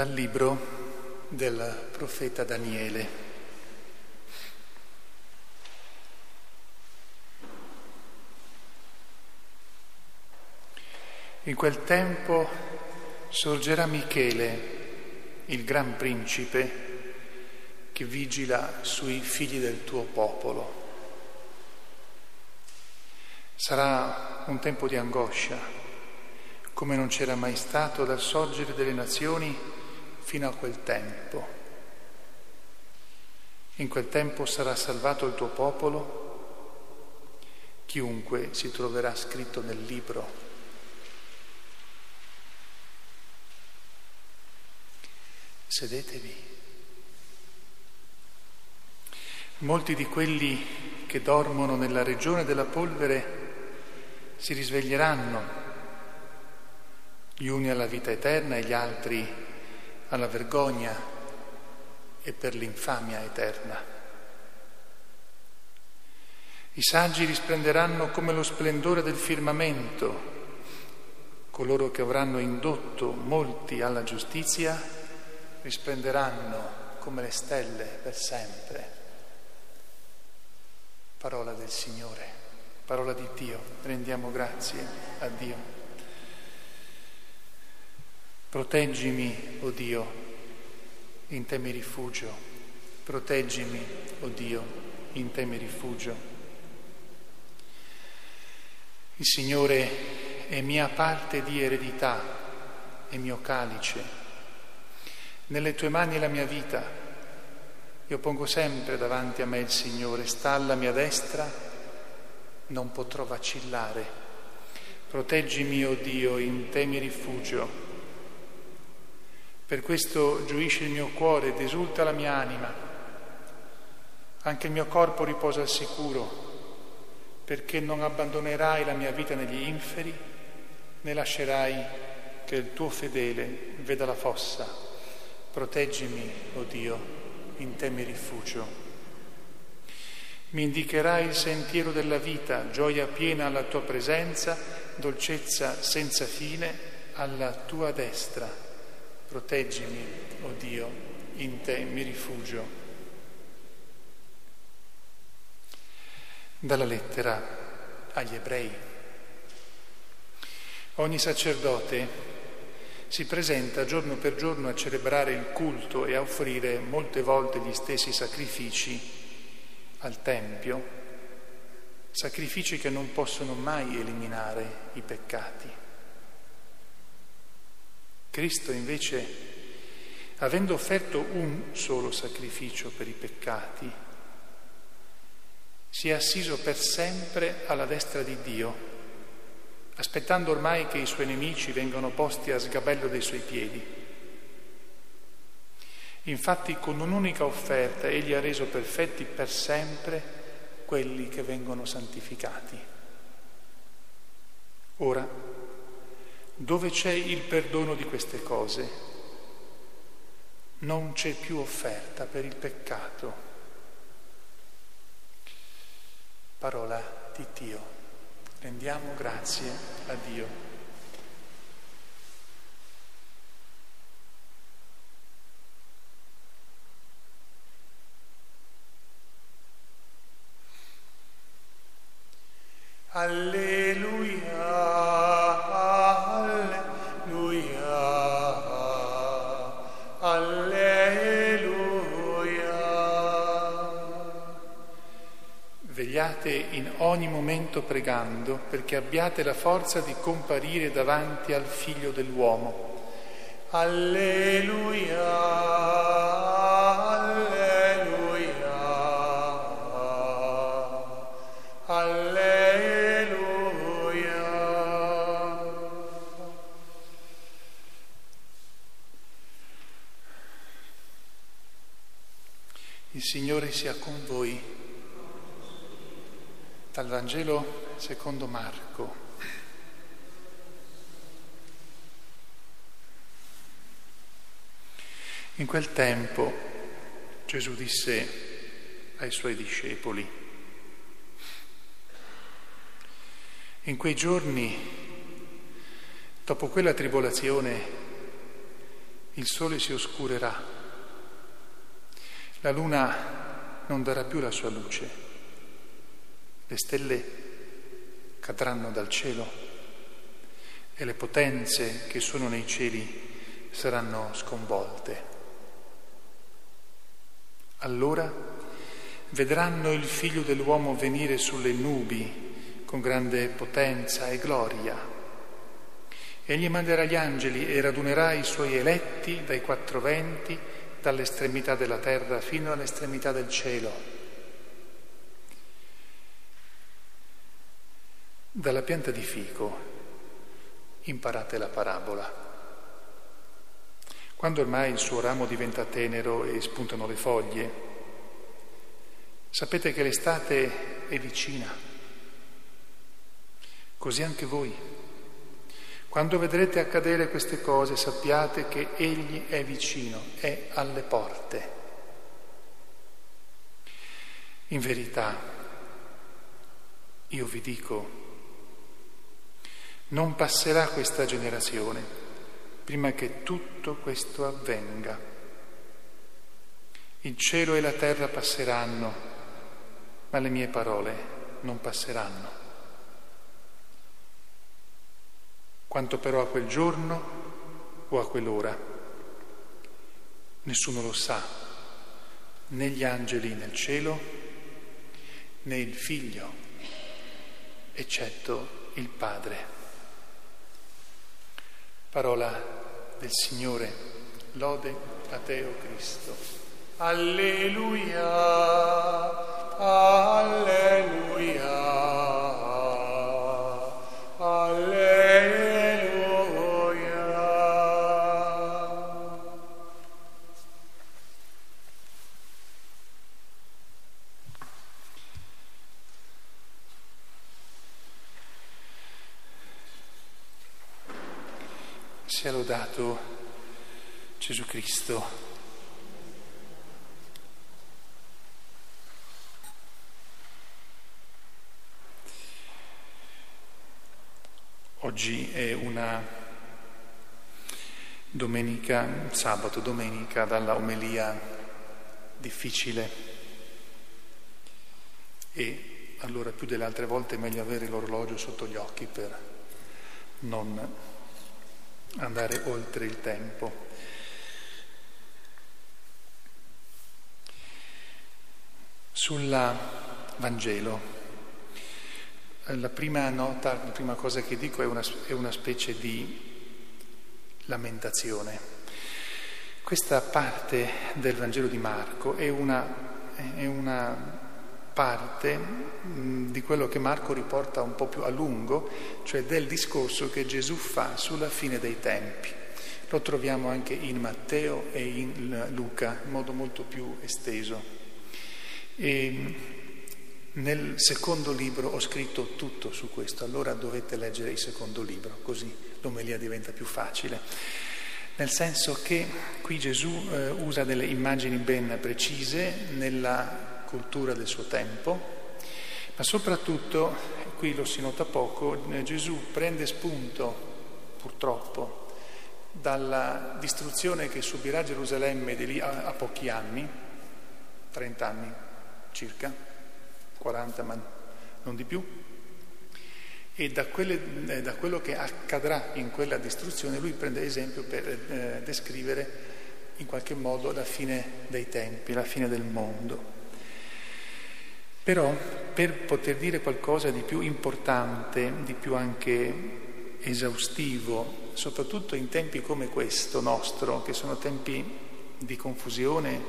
dal libro del profeta Daniele. In quel tempo sorgerà Michele, il gran principe, che vigila sui figli del tuo popolo. Sarà un tempo di angoscia, come non c'era mai stato dal sorgere delle nazioni fino a quel tempo. In quel tempo sarà salvato il tuo popolo, chiunque si troverà scritto nel libro. Sedetevi. Molti di quelli che dormono nella regione della polvere si risveglieranno gli uni alla vita eterna e gli altri alla vergogna e per l'infamia eterna. I saggi risplenderanno come lo splendore del firmamento, coloro che avranno indotto molti alla giustizia risplenderanno come le stelle per sempre. Parola del Signore, parola di Dio, rendiamo grazie a Dio. Proteggimi, o oh Dio, in te mi rifugio. Proteggimi, o oh Dio, in te mi rifugio. Il Signore è mia parte di eredità, è mio calice. Nelle tue mani è la mia vita. Io pongo sempre davanti a me il Signore, sta alla mia destra, non potrò vacillare. Proteggimi, o oh Dio, in te mi rifugio. Per questo gioisce il mio cuore ed esulta la mia anima. Anche il mio corpo riposa al sicuro, perché non abbandonerai la mia vita negli inferi, né lascerai che il tuo fedele veda la fossa. Proteggimi, o oh Dio, in te mi rifugio. Mi indicherai il sentiero della vita, gioia piena alla tua presenza, dolcezza senza fine alla tua destra. Proteggimi, o oh Dio, in te mi rifugio. Dalla lettera agli ebrei. Ogni sacerdote si presenta giorno per giorno a celebrare il culto e a offrire molte volte gli stessi sacrifici al Tempio, sacrifici che non possono mai eliminare i peccati. Cristo invece, avendo offerto un solo sacrificio per i peccati, si è assiso per sempre alla destra di Dio, aspettando ormai che i suoi nemici vengano posti a sgabello dei suoi piedi. Infatti con un'unica offerta egli ha reso perfetti per sempre quelli che vengono santificati. Ora, dove c'è il perdono di queste cose, non c'è più offerta per il peccato. Parola di Dio. Rendiamo grazie a Dio. Alleluia. Vegliate in ogni momento pregando perché abbiate la forza di comparire davanti al Figlio dell'uomo. Alleluia, alleluia, alleluia. Il Signore sia con voi dal Vangelo secondo Marco. In quel tempo Gesù disse ai suoi discepoli, in quei giorni, dopo quella tribolazione, il sole si oscurerà, la luna non darà più la sua luce, le stelle cadranno dal cielo e le potenze che sono nei cieli saranno sconvolte. Allora vedranno il figlio dell'uomo venire sulle nubi con grande potenza e gloria Egli manderà gli angeli e radunerà i suoi eletti dai quattro venti, dall'estremità della terra fino all'estremità del cielo. Dalla pianta di fico imparate la parabola. Quando ormai il suo ramo diventa tenero e spuntano le foglie, sapete che l'estate è vicina. Così anche voi quando vedrete accadere queste cose sappiate che Egli è vicino, è alle porte. In verità, io vi dico, non passerà questa generazione prima che tutto questo avvenga. Il cielo e la terra passeranno, ma le mie parole non passeranno. Quanto però a quel giorno o a quell'ora, nessuno lo sa, né gli angeli nel cielo, né il figlio, eccetto il Padre. Parola del Signore, lode a te, o Cristo. Alleluia, alleluia. Sia lodato Gesù Cristo. Oggi è una domenica, sabato, domenica, dalla omelia difficile e allora più delle altre volte è meglio avere l'orologio sotto gli occhi per non andare oltre il tempo. Sul Vangelo, la prima nota, la prima cosa che dico è una, è una specie di lamentazione. Questa parte del Vangelo di Marco è una, è una parte di quello che Marco riporta un po' più a lungo, cioè del discorso che Gesù fa sulla fine dei tempi. Lo troviamo anche in Matteo e in Luca in modo molto più esteso. E nel secondo libro ho scritto tutto su questo, allora dovete leggere il secondo libro, così l'omelia diventa più facile. Nel senso che qui Gesù eh, usa delle immagini ben precise nella cultura del suo tempo, ma soprattutto, qui lo si nota poco, eh, Gesù prende spunto, purtroppo, dalla distruzione che subirà Gerusalemme di lì a, a pochi anni, 30 anni circa, 40 ma non di più, e da, quelle, eh, da, quello che accadrà in quella distruzione lui prende esempio per eh, descrivere in qualche modo la fine dei tempi, la fine del mondo. Però per poter dire qualcosa di più importante, di più anche esaustivo, soprattutto in tempi come questo nostro, che sono tempi di confusione,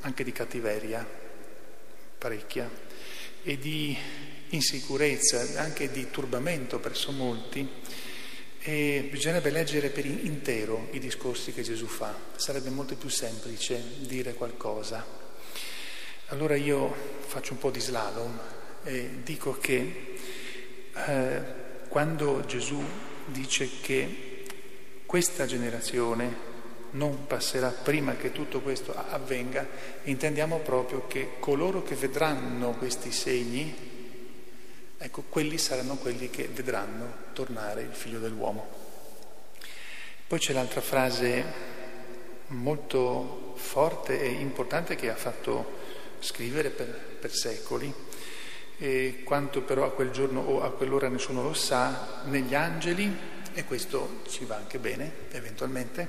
anche di cattiveria, parecchia, e di insicurezza, anche di turbamento presso molti, e bisognerebbe leggere per intero i discorsi che Gesù fa. Sarebbe molto più semplice dire qualcosa. Allora io faccio un po' di slalom e dico che eh, quando Gesù dice che questa generazione non passerà prima che tutto questo avvenga, intendiamo proprio che coloro che vedranno questi segni, ecco, quelli saranno quelli che vedranno tornare il figlio dell'uomo. Poi c'è l'altra frase molto forte e importante che ha fatto scrivere per, per secoli. E quanto però a quel giorno o a quell'ora nessuno lo sa, negli angeli, e questo ci va anche bene eventualmente,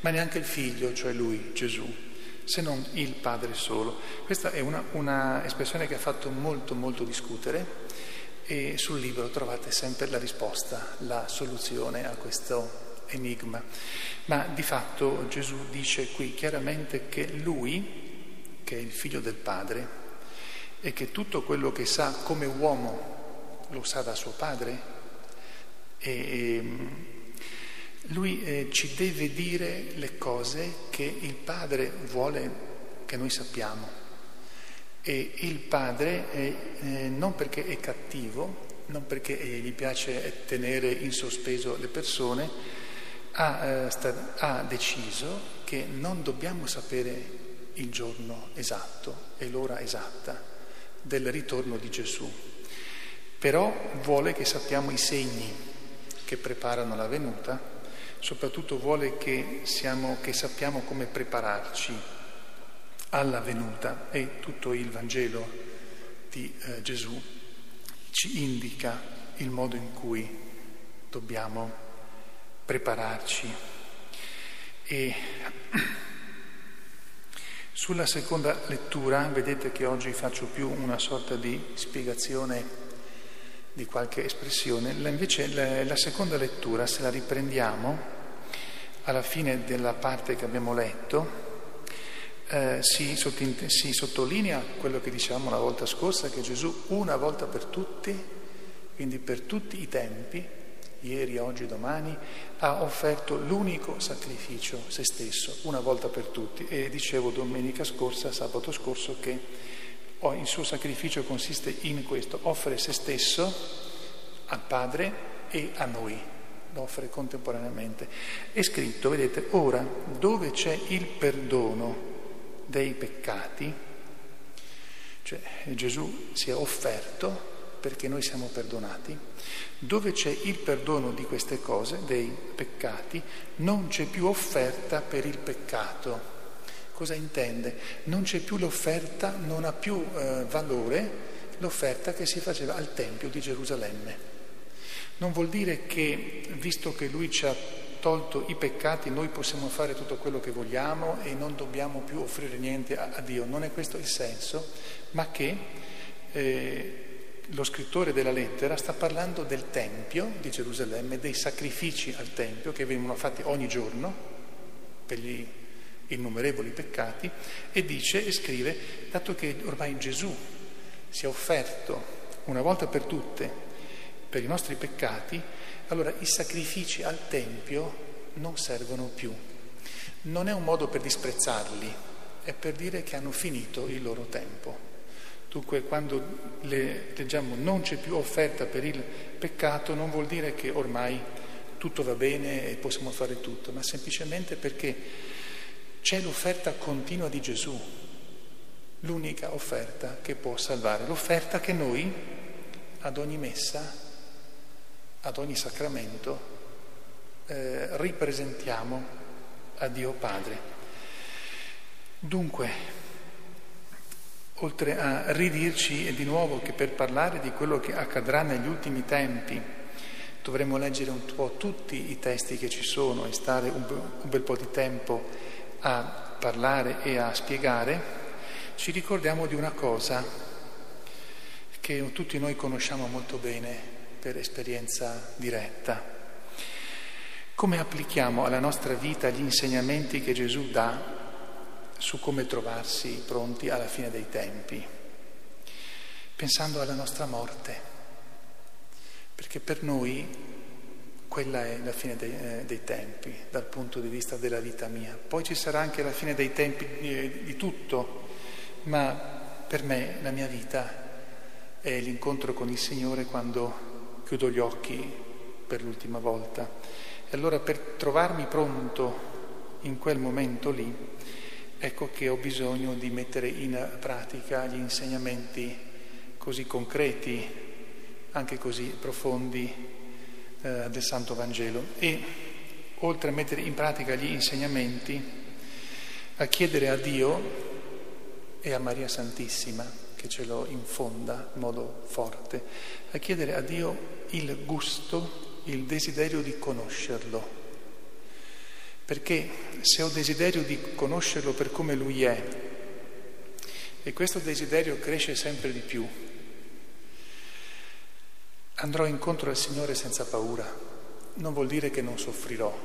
ma neanche il figlio, cioè lui, Gesù, se non il Padre solo. Questa è una, una espressione che ha fatto molto molto discutere e sul libro trovate sempre la risposta, la soluzione a questo enigma. Ma di fatto Gesù dice qui chiaramente che lui, che è il figlio del Padre, e che tutto quello che sa come uomo lo sa da suo padre, e, ehm, lui eh, ci deve dire le cose che il padre vuole che noi sappiamo. E il padre, è, eh, non perché è cattivo, non perché eh, gli piace tenere in sospeso le persone, ha, eh, sta, ha deciso che non dobbiamo sapere il giorno esatto e l'ora esatta del ritorno di Gesù, però vuole che sappiamo i segni che preparano la venuta, soprattutto vuole che, siamo, che sappiamo come prepararci alla venuta e tutto il Vangelo di eh, Gesù ci indica il modo in cui dobbiamo prepararci. E sulla seconda lettura vedete che oggi faccio più una sorta di spiegazione di qualche espressione, invece la, seconda lettura, se la riprendiamo alla fine della parte che abbiamo letto, eh, si, si, sottolinea quello che dicevamo la volta scorsa, che Gesù una volta per tutti, quindi per tutti i tempi, ieri, oggi, domani, ha offerto l'unico sacrificio, se stesso, una volta per tutti. E dicevo domenica scorsa, sabato scorso, che il suo sacrificio consiste in questo, offre se stesso al Padre e a noi, lo offre contemporaneamente. È scritto, vedete, ora dove c'è il perdono dei peccati, cioè Gesù si è offerto perché noi siamo perdonati, dove c'è il perdono di queste cose, dei peccati, non c'è più offerta per il peccato. Cosa intende? Non c'è più l'offerta, non ha più eh, valore l'offerta che si faceva al Tempio di Gerusalemme. Non vuol dire che, visto che lui ci ha tolto i peccati, noi possiamo fare tutto quello che vogliamo e non dobbiamo più offrire niente a, a Dio. Non è questo il senso, ma che eh, lo scrittore della lettera sta parlando del Tempio di Gerusalemme, dei sacrifici al Tempio che vengono fatti ogni giorno per gli innumerevoli peccati e dice e scrive, dato che ormai Gesù si è offerto una volta per tutte per i nostri peccati, allora i sacrifici al Tempio non servono più. Non è un modo per disprezzarli, è per dire che hanno finito il loro tempo. Dunque quando le, leggiamo non c'è più offerta per il peccato non vuol dire che ormai tutto va bene e possiamo fare tutto, ma semplicemente perché c'è l'offerta continua di Gesù, l'unica offerta che può salvare, l'offerta che noi ad ogni messa, ad ogni sacramento eh, ripresentiamo a Dio Padre. Dunque, oltre a ridirci di nuovo che per parlare di quello che accadrà negli ultimi tempi dovremmo leggere un po' tutti i testi che ci sono e stare un, bel po' di tempo a parlare e a spiegare, ci ricordiamo di una cosa che tutti noi conosciamo molto bene per esperienza diretta. Come applichiamo alla nostra vita gli insegnamenti che Gesù dà su come trovarsi pronti alla fine dei tempi, pensando alla nostra morte, perché per noi quella è la fine dei, eh, dei, tempi dal punto di vista della vita mia. Poi ci sarà anche la fine dei tempi eh, di tutto, ma per me la mia vita è l'incontro con il Signore quando chiudo gli occhi per l'ultima volta. E allora per trovarmi pronto in quel momento lì, ecco che ho bisogno di mettere in pratica gli insegnamenti così concreti, anche così profondi eh, del Santo Vangelo. E oltre a mettere in pratica gli insegnamenti, a chiedere a Dio e a Maria Santissima, che ce lo infonda in modo forte, a chiedere a Dio il gusto, il desiderio di conoscerlo. Perché se ho desiderio di conoscerlo per come Lui è, e questo desiderio cresce sempre di più, andrò incontro al Signore senza paura. Non vuol dire che non soffrirò,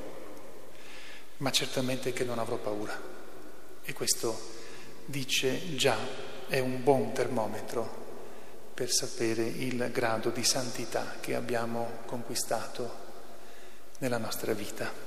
ma certamente che non avrò paura. E questo dice già è un buon termometro per sapere il grado di santità che abbiamo conquistato nella nostra vita.